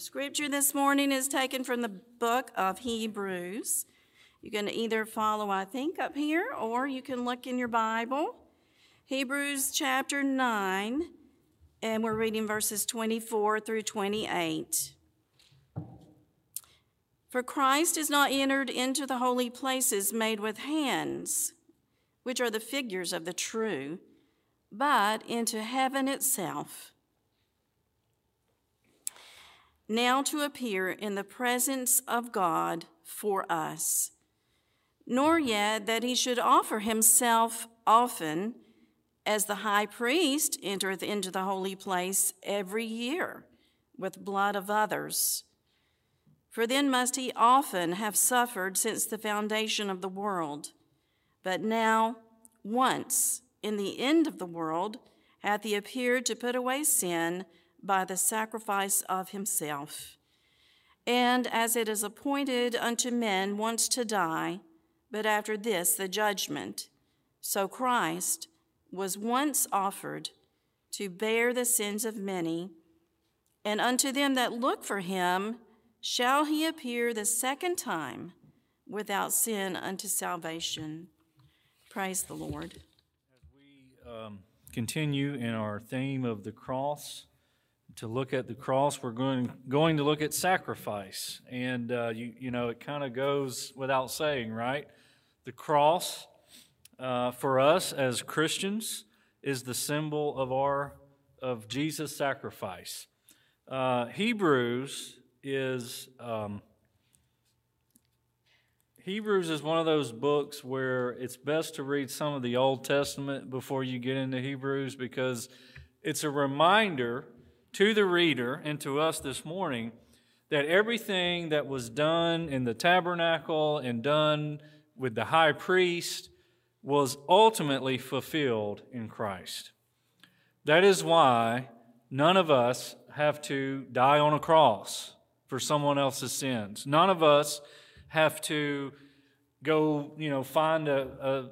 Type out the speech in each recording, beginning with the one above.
The scripture this morning is taken from the book of Hebrews. You can either follow, I think, up here, or you can look in your Bible. Hebrews chapter 9, and we're reading verses 24 through 28. For Christ is not entered into the holy places made with hands, which are the figures of the true, but into heaven itself. Now to appear in the presence of God for us nor yet that he should offer himself often, as the high priest entereth into the holy place every year with blood of others. For then must he often have suffered since the foundation of the world. But now, once, in the end of the world, hath he appeared to put away sin by the sacrifice of himself. And as it is appointed unto men once to die, but after this the judgment. So Christ was once offered to bear the sins of many, and unto them that look for him shall he appear the second time without sin unto salvation. Praise the Lord. As we um, continue in our theme of the cross, to look at the cross, we're going, going to look at sacrifice. And, uh, you, you know, it kind of goes without saying, right? The cross uh, for us as Christians is the symbol of our of Jesus' sacrifice. Uh, Hebrews is um, Hebrews is one of those books where it's best to read some of the Old Testament before you get into Hebrews because it's a reminder to the reader and to us this morning that everything that was done in the tabernacle and done with the high priest was ultimately fulfilled in Christ. That is why none of us have to die on a cross for someone else's sins. None of us have to go, you know, find a,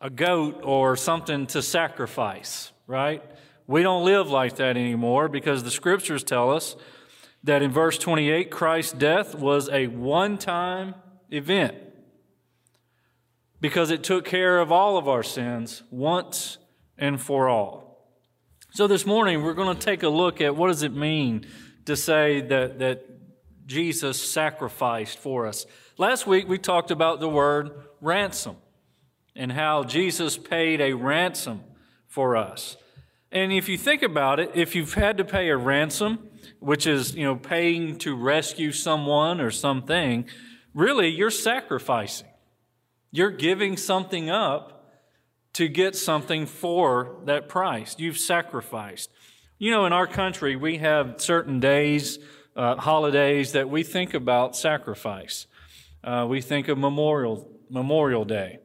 a, a goat or something to sacrifice, right? We don't live like that anymore because the scriptures tell us that in verse 28, Christ's death was a one time event because it took care of all of our sins once and for all. So this morning we're going to take a look at what does it mean to say that, that Jesus sacrificed for us. Last week we talked about the word ransom and how Jesus paid a ransom for us. And if you think about it, if you've had to pay a ransom, which is, you know, paying to rescue someone or something, really you're sacrificing. You're giving something up to get something for that price. You've sacrificed. You know, in our country, we have certain days, uh, holidays that we think about sacrifice. Uh, we think of Memorial, Memorial Day,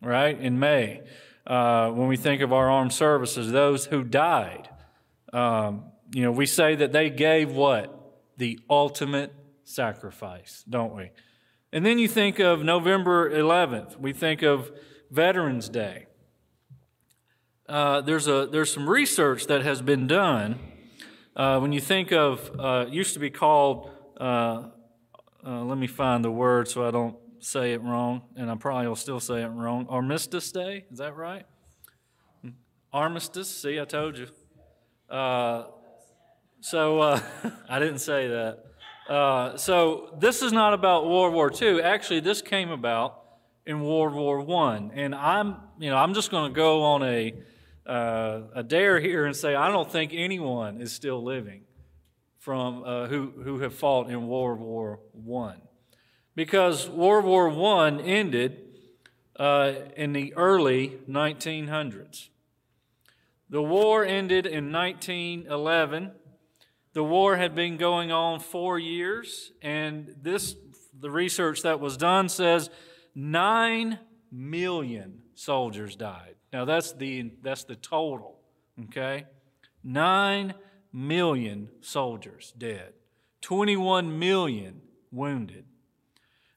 right, in May. Uh, when we think of our armed services, those who died, um, you know, we say that they gave what? The ultimate sacrifice, don't we? And then you think of November 11th. We think of Veterans Day. Uh, there's, a, there's some research that has been done. Uh, when you think of, uh, used to be called, uh, uh, let me find the word so I don't say it wrong, and I probably will still say it wrong. Armistice Day, is that right? Armistice, see, I told you. Uh, so I didn't say that. Uh, so this is not about World War II. Actually, this came about in World War One, and I'm, you know, I'm just going to go on a uh, a dare here and say I don't think anyone is still living from uh, who who have fought in World War One, because World War One ended uh, in the early 1900s. The war ended in 1911 the war had been going on four years, and this, the research that was done says nine million soldiers died. Now that's the, that's the total, okay? Nine million soldiers dead, 21 million wounded.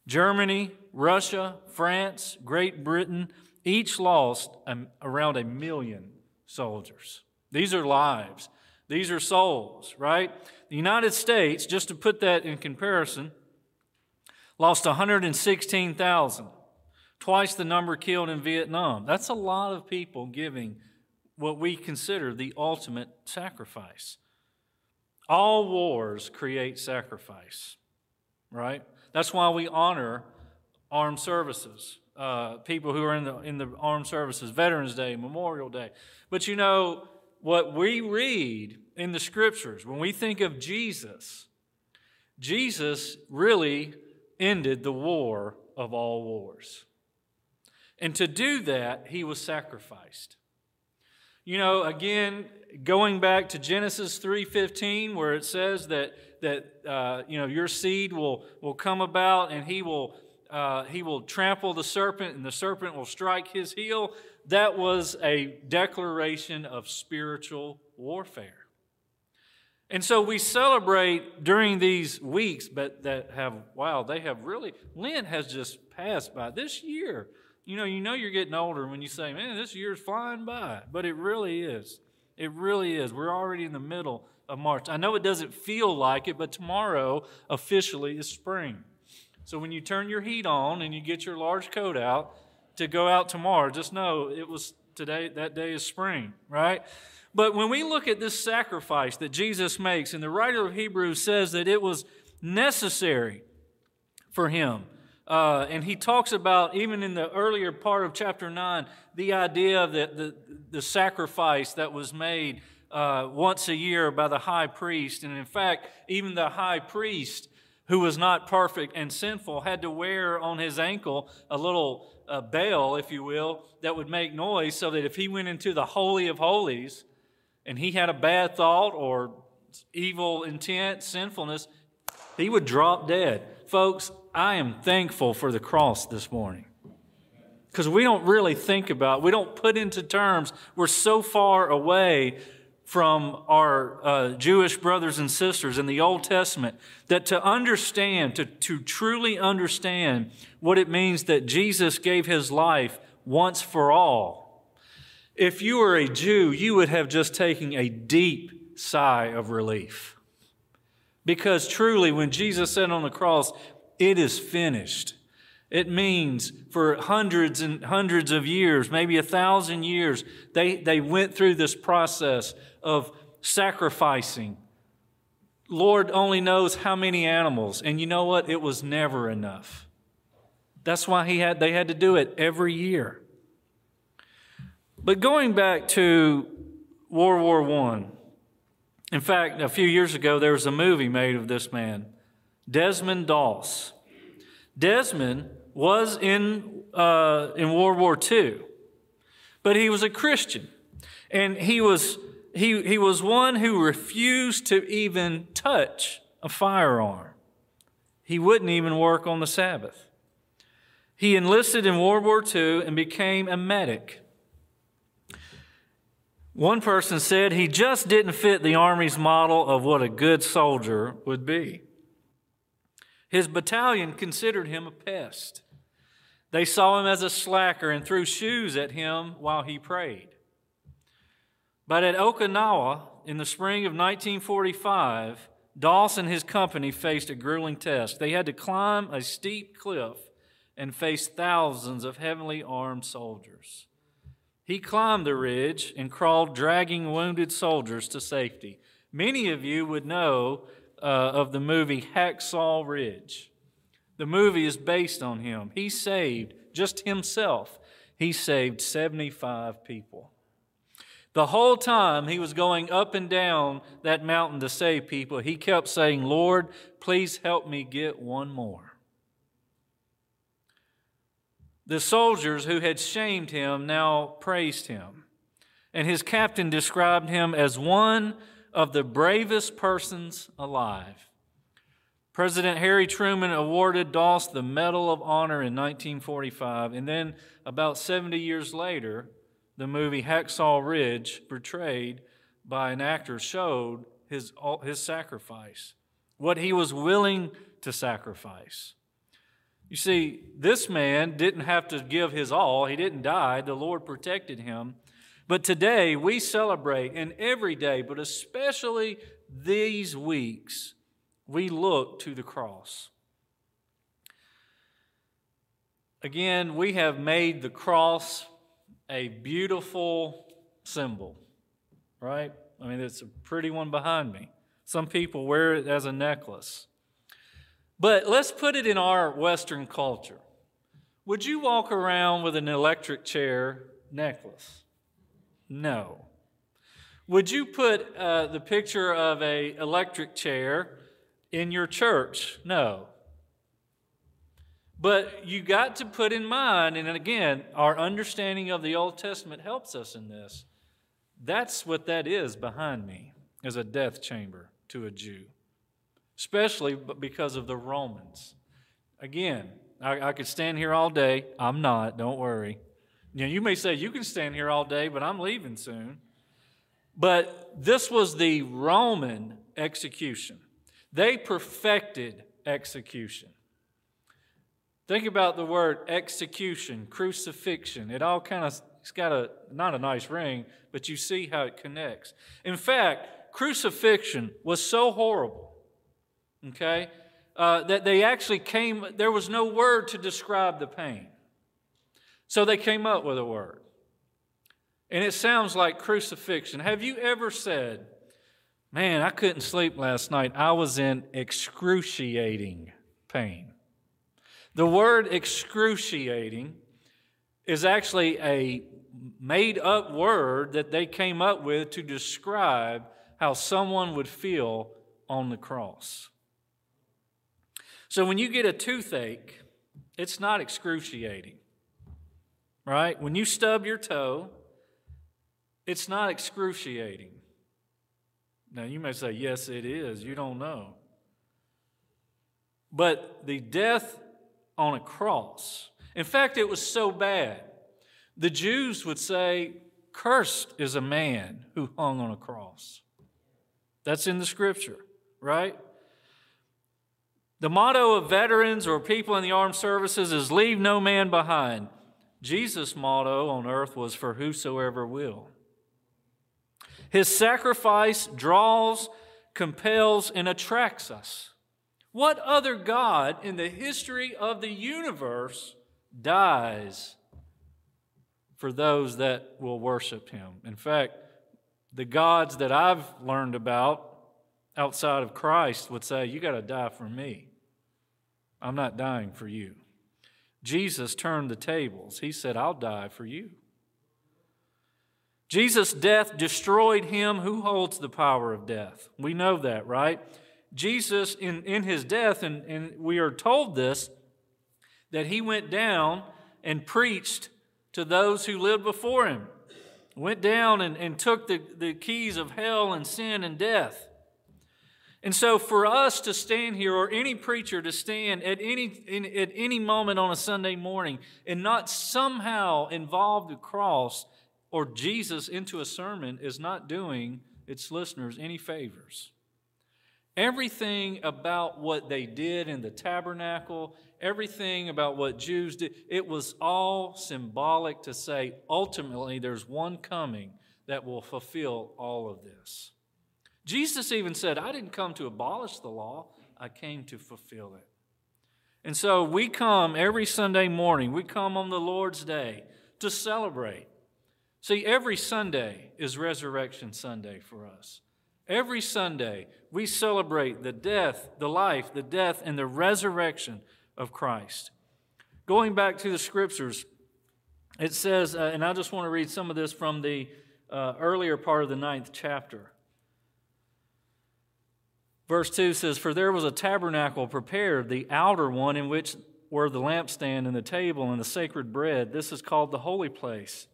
Germany, Russia, France, Great Britain each lost around a million soldiers. These are lives These are souls, right? The United States, just to put that in comparison, lost 116,000, twice the number killed in Vietnam. That's a lot of people giving what we consider the ultimate sacrifice. All wars create sacrifice, right? That's why we honor armed services, uh, people who are in the, in the armed services, Veterans Day, Memorial Day. But you know, what we read in the scriptures, when we think of Jesus, Jesus really ended the war of all wars. And to do that, he was sacrificed. You know, again, going back to Genesis 3:15 where it says that that uh, you know your seed will will come about and he will uh, he will trample the serpent and the serpent will strike his heel. That was a declaration of spiritual warfare. And so we celebrate during these weeks, but that have, wow, they have really, Lent has just passed by. This year, you know, you know you're getting older when you say, man, this year's flying by, but it really is. It really is. We're already in the middle of March. I know it doesn't feel like it, but tomorrow officially is spring. So when you turn your heat on and you get your large coat out to go out tomorrow, just know it was today, that day is spring, right? But when we look at this sacrifice that Jesus makes, and the writer of Hebrews says that it was necessary for him. Uh, and he talks about, even in the earlier part of chapter 9, the idea that the, the sacrifice that was made uh, once a year by the high priest. And in fact, even the high priest, who was not perfect and sinful, had to wear on his ankle a little uh, bell, if you will, that would make noise so that if he went into the Holy of Holies, and he had a bad thought or evil intent, sinfulness, he would drop dead. Folks, I am thankful for the cross this morning. Because we don't really think about, we don't put into terms, we're so far away from our uh, Jewish brothers and sisters in the Old Testament that to understand, to, to truly understand what it means that Jesus gave his life once for all, if you were a Jew, you would have just taken a deep sigh of relief. Because truly, when Jesus said on the cross, it is finished, it means for hundreds and hundreds of years, maybe a thousand years, they, they went through this process of sacrificing. Lord only knows how many animals. And you know what? It was never enough. That's why he had, they had to do it every year. But going back to World War I, in fact, a few years ago, there was a movie made of this man, Desmond Doss. Desmond was in, uh, in World War II, but he was a Christian. And he was, he, he was one who refused to even touch a firearm. He wouldn't even work on the Sabbath. He enlisted in World War II and became a medic. One person said he just didn't fit the Army's model of what a good soldier would be. His battalion considered him a pest. They saw him as a slacker and threw shoes at him while he prayed. But at Okinawa, in the spring of 1945, Doss and his company faced a grueling test. They had to climb a steep cliff and face thousands of heavily armed soldiers. He climbed the ridge and crawled, dragging wounded soldiers to safety. Many of you would know uh, of the movie Hacksaw Ridge. The movie is based on him. He saved, just himself, he saved 75 people. The whole time he was going up and down that mountain to save people, he kept saying, Lord, please help me get one more. The soldiers who had shamed him now praised him. And his captain described him as one of the bravest persons alive. President Harry Truman awarded Doss the Medal of Honor in 1945, and then about 70 years later, the movie Hacksaw Ridge, portrayed by an actor, showed his, his sacrifice, what he was willing to sacrifice. You see, this man didn't have to give his all, he didn't die, the Lord protected him. But today we celebrate, and every day, but especially these weeks, we look to the cross. Again, we have made the cross a beautiful symbol, right? I mean, it's a pretty one behind me. Some people wear it as a necklace. But let's put it in our Western culture. Would you walk around with an electric chair necklace? No. Would you put uh, the picture of a electric chair in your church? No. But you got to put in mind, and again, our understanding of the Old Testament helps us in this. That's what that is behind me, is a death chamber to a Jew, especially because of the Romans. Again, I, I could stand here all day. I'm not, don't worry. Know, you may say, you can stand here all day, but I'm leaving soon. But this was the Roman execution. They perfected execution. Think about the word execution, crucifixion. It all kind of, it's got a, not a nice ring, but you see how it connects. In fact, crucifixion was so horrible, okay, uh, that they actually came, there was no word to describe the pain. So they came up with a word. And it sounds like crucifixion. Have you ever said, Man, I couldn't sleep last night. I was in excruciating pain. The word excruciating is actually a made up word that they came up with to describe how someone would feel on the cross. So when you get a toothache, it's not excruciating, right? When you stub your toe, it's not excruciating. Now, you may say, yes, it is. You don't know. But the death on a cross. In fact, it was so bad. The Jews would say, Cursed is a man who hung on a cross. That's in the scripture, right? The motto of veterans or people in the armed services is leave no man behind. Jesus' motto on earth was for whosoever will. His sacrifice draws, compels, and attracts us. What other God in the history of the universe dies for those that will worship him? In fact, the gods that I've learned about outside of Christ would say, You got to die for me. I'm not dying for you. Jesus turned the tables. He said, I'll die for you. Jesus' death destroyed him who holds the power of death. We know that, right? Jesus, in, in his death, and, and we are told this, that he went down and preached to those who lived before him. Went down and, and took the, the keys of hell and sin and death. And so, for us to stand here, or any preacher to stand at any, in, at any moment on a Sunday morning and not somehow involve the cross or Jesus into a sermon, is not doing its listeners any favors. Everything about what they did in the tabernacle, everything about what Jews did, it was all symbolic to say ultimately there's one coming that will fulfill all of this. Jesus even said, I didn't come to abolish the law, I came to fulfill it. And so we come every Sunday morning, we come on the Lord's Day to celebrate. See, every Sunday is Resurrection Sunday for us. Every Sunday, we celebrate the death, the life, the death, and the resurrection of Christ. Going back to the scriptures, it says, uh, and I just want to read some of this from the uh, earlier part of the ninth chapter. Verse 2 says, For there was a tabernacle prepared, the outer one in which were the lampstand and the table and the sacred bread. This is called the holy place.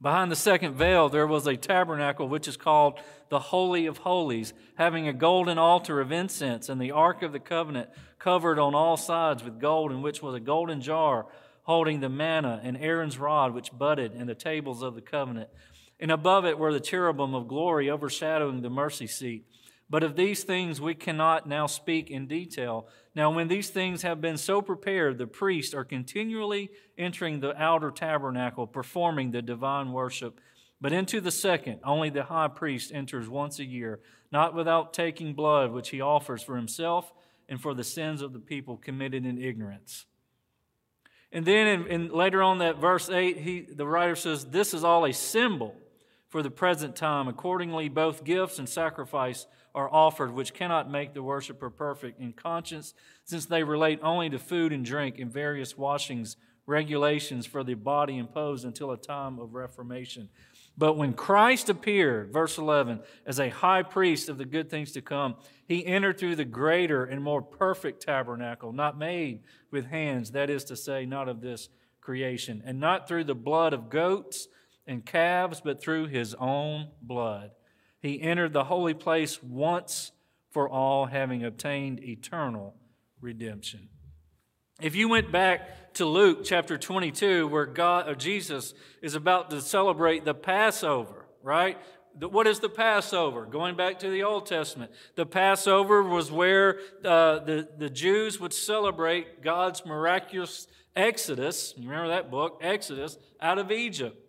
Behind the second veil, there was a tabernacle which is called the Holy of Holies, having a golden altar of incense and the Ark of the Covenant covered on all sides with gold, in which was a golden jar holding the manna and Aaron's rod which budded and the tables of the covenant. And above it were the cherubim of glory overshadowing the mercy seat. But of these things we cannot now speak in detail. Now, when these things have been so prepared, the priests are continually entering the outer tabernacle, performing the divine worship But into the second, only the high priest enters once a year, not without taking blood, which he offers for himself and for the sins of the people committed in ignorance. And then in, in later on that verse 8, he, the writer says, This is all a symbol for the present time. Accordingly, both gifts and sacrifice are offered, which cannot make the worshiper perfect in conscience, since they relate only to food and drink and various washings, regulations for the body imposed until a time of reformation. But when Christ appeared, verse 11, as a high priest of the good things to come, he entered through the greater and more perfect tabernacle, not made with hands, that is to say, not of this creation, and not through the blood of goats and calves, but through his own blood. He entered the holy place once for all, having obtained eternal redemption. If you went back to Luke chapter 22, where God or Jesus is about to celebrate the Passover, right? What is the Passover? Going back to the Old Testament, the Passover was where uh, the, the Jews would celebrate God's miraculous exodus. You remember that book, Exodus, out of Egypt.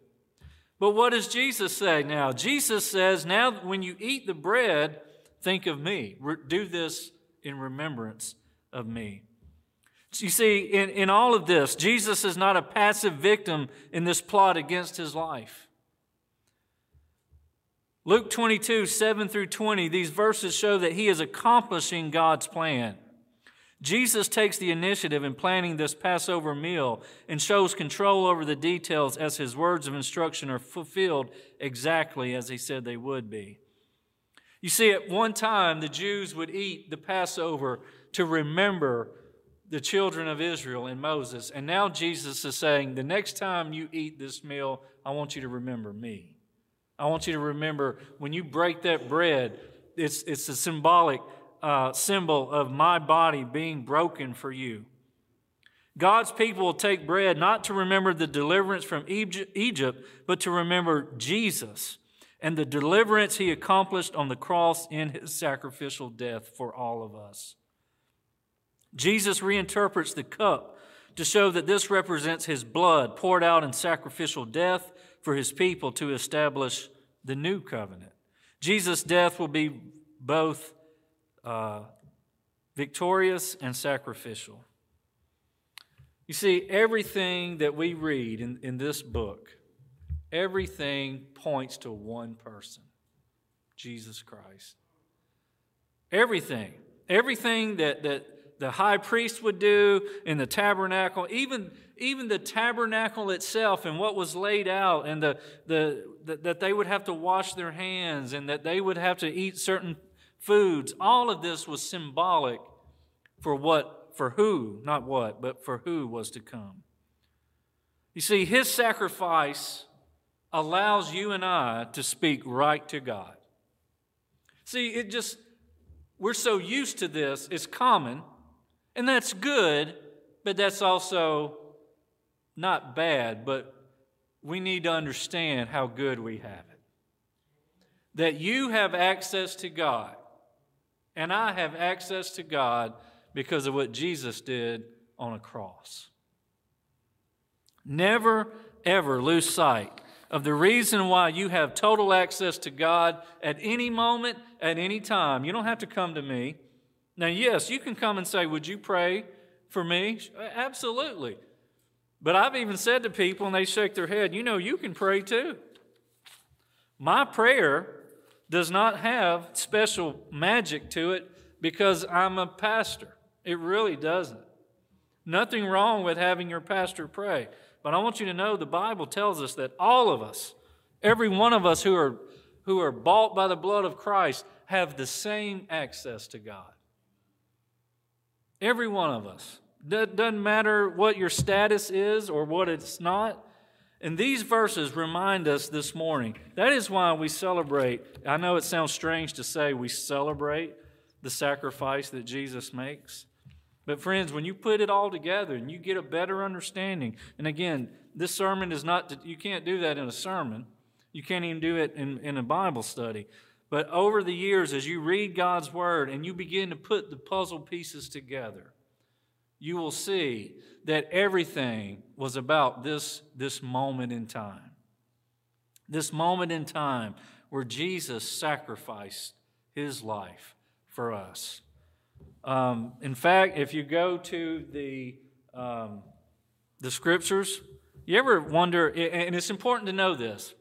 But what does Jesus say now? Jesus says, Now when you eat the bread, think of me. Do this in remembrance of me. You see, in, in all of this, Jesus is not a passive victim in this plot against his life. Luke 22, 7 through 20, these verses show that he is accomplishing God's plan. Jesus takes the initiative in planning this Passover meal and shows control over the details as his words of instruction are fulfilled exactly as he said they would be. You see, at one time, the Jews would eat the Passover to remember the children of Israel and Moses. And now Jesus is saying, the next time you eat this meal, I want you to remember me. I want you to remember when you break that bread, it's, it's a symbolic uh, symbol of my body being broken for you. God's people will take bread not to remember the deliverance from Egypt, but to remember Jesus and the deliverance he accomplished on the cross in his sacrificial death for all of us. Jesus reinterprets the cup to show that this represents his blood poured out in sacrificial death for his people to establish the new covenant. Jesus' death will be both uh, victorious and sacrificial. You see, everything that we read in, in this book, everything points to one person Jesus Christ. Everything. Everything that, that the high priest would do in the tabernacle, even, even the tabernacle itself and what was laid out, and the, the, the, that they would have to wash their hands and that they would have to eat certain foods, all of this was symbolic for what, for who, not what, but for who was to come. You see, his sacrifice allows you and I to speak right to God. See, it just, we're so used to this, it's common. And that's good, but that's also not bad, but we need to understand how good we have it. That you have access to God, and I have access to God because of what Jesus did on a cross. Never, ever lose sight of the reason why you have total access to God at any moment, at any time. You don't have to come to me. Now, yes, you can come and say, Would you pray for me? Absolutely. But I've even said to people, and they shake their head, You know, you can pray too. My prayer does not have special magic to it because I'm a pastor. It really doesn't. Nothing wrong with having your pastor pray. But I want you to know the Bible tells us that all of us, every one of us who are, who are bought by the blood of Christ, have the same access to God. Every one of us. Doesn't matter what your status is or what it's not. And these verses remind us this morning. That is why we celebrate. I know it sounds strange to say we celebrate the sacrifice that Jesus makes. But, friends, when you put it all together and you get a better understanding, and again, this sermon is not, you can't do that in a sermon. You can't even do it in, in a Bible study. But over the years, as you read God's Word and you begin to put the puzzle pieces together, you will see that everything was about this, this moment in time. This moment in time where Jesus sacrificed his life for us. Um, in fact, if you go to the, um, the scriptures, you ever wonder, and it's important to know this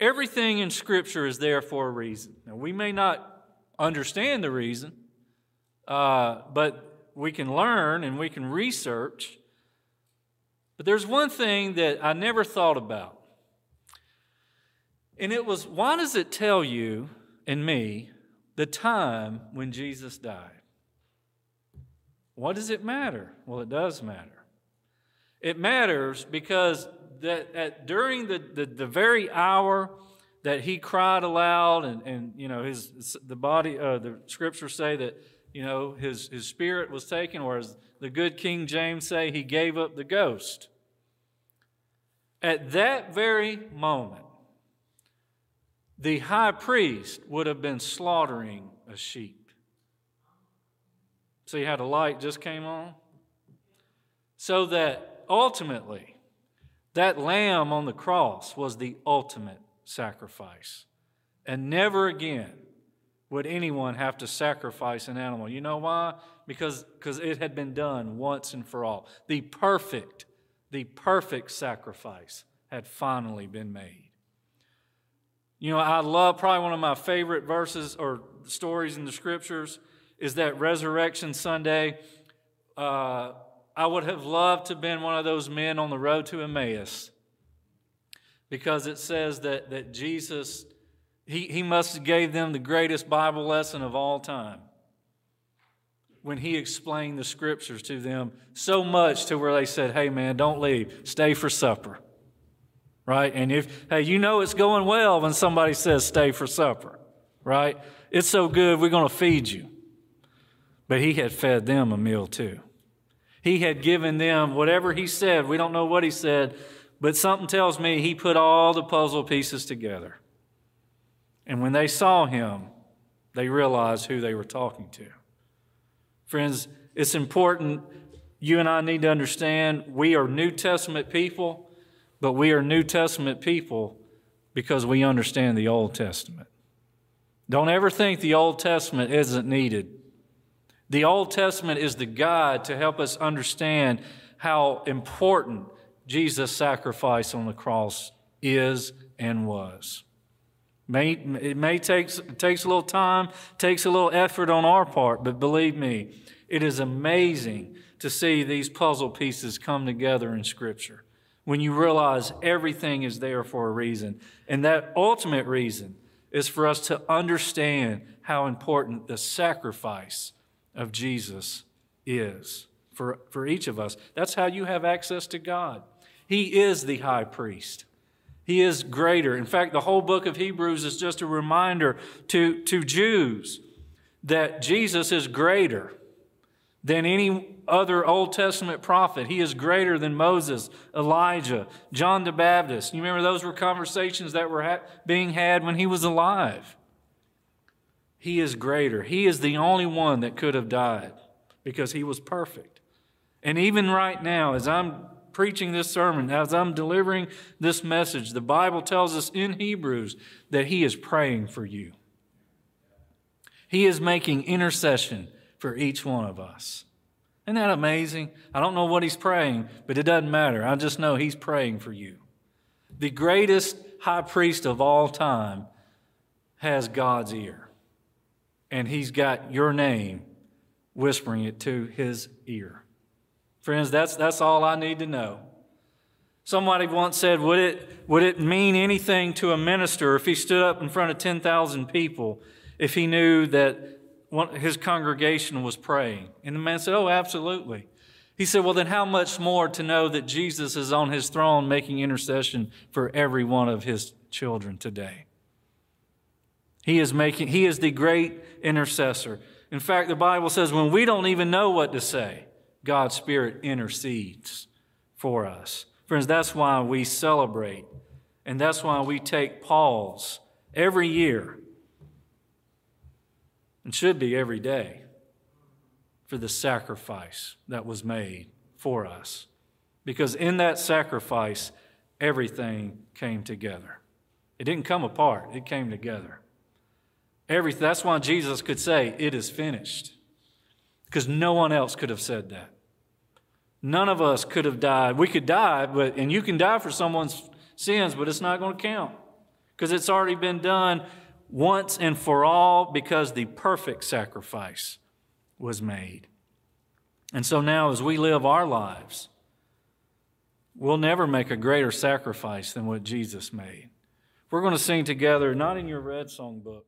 everything in Scripture is there for a reason. Now, we may not understand the reason, uh, but we can learn and we can research. But there's one thing that I never thought about. And it was why does it tell you and me the time when Jesus died? What does it matter? Well, it does matter. It matters because that at, during the, the, the, very hour that he cried aloud and, and you know his the body uh, the scriptures say that you know his, his spirit was taken or as the good king james say he gave up the ghost. At that very moment the high priest would have been slaughtering a sheep. See how the light just came on? So that ultimately, that lamb on the cross was the ultimate sacrifice. And never again would anyone have to sacrifice an animal. You know why? Because, because it had been done once and for all. The perfect, the perfect sacrifice had finally been made. You know, I love probably one of my favorite verses or stories in the scriptures is that Resurrection Sunday. Uh, I would have loved to have been one of those men on the road to Emmaus because it says that, that Jesus, he, he must have gave them the greatest Bible lesson of all time when he explained the scriptures to them so much to where they said, hey man, don't leave, stay for supper. Right? And if, hey, you know it's going well when somebody says stay for supper. Right? It's so good, we're going to feed you. But he had fed them a meal too. He had given them whatever he said. We don't know what he said, but something tells me he put all the puzzle pieces together. And when they saw him, they realized who they were talking to. Friends, it's important. You and I need to understand we are New Testament people, but we are New Testament people because we understand the Old Testament. Don't ever think the Old Testament isn't needed. The Old Testament is the guide to help us understand how important Jesus' sacrifice on the cross is and was. May, it may take it takes a little time, takes a little effort on our part, but believe me, it is amazing to see these puzzle pieces come together in Scripture when you realize everything is there for a reason. And that ultimate reason is for us to understand how important the sacrifice of Jesus is for, for each of us. That's how you have access to God. He is the high priest. He is greater. In fact, the whole book of Hebrews is just a reminder to, to Jews that Jesus is greater than any other Old Testament prophet. He is greater than Moses, Elijah, John the Baptist. You remember those were conversations that were ha- being had when he was alive. He is greater. He is the only one that could have died because he was perfect. And even right now, as I'm preaching this sermon, as I'm delivering this message, the Bible tells us in Hebrews that he is praying for you. He is making intercession for each one of us. Isn't that amazing? I don't know what he's praying, but it doesn't matter. I just know he's praying for you. The greatest high priest of all time has God's ear and he's got your name whispering it to his ear. Friends, that's, that's all I need to know. Somebody once said, would it, would it mean anything to a minister if he stood up in front of 10,000 people if he knew that his congregation was praying? And the man said, Oh, absolutely. He said, Well, then how much more to know that Jesus is on his throne making intercession for every one of his children today? He is making, he is the great intercessor. In fact, the Bible says when we don't even know what to say, God's Spirit intercedes for us. Friends, that's why we celebrate, and that's why we take pause every year, and should be every day, for the sacrifice that was made for us. Because in that sacrifice, everything came together. It didn't come apart, it came together. Every, that's why Jesus could say, It is finished. Because no one else could have said that. None of us could have died. We could die, but and you can die for someone's sins, but it's not going to count. Because it's already been done once and for all because the perfect sacrifice was made. And so now, as we live our lives, we'll never make a greater sacrifice than what Jesus made. We're going to sing together, not in your red song book.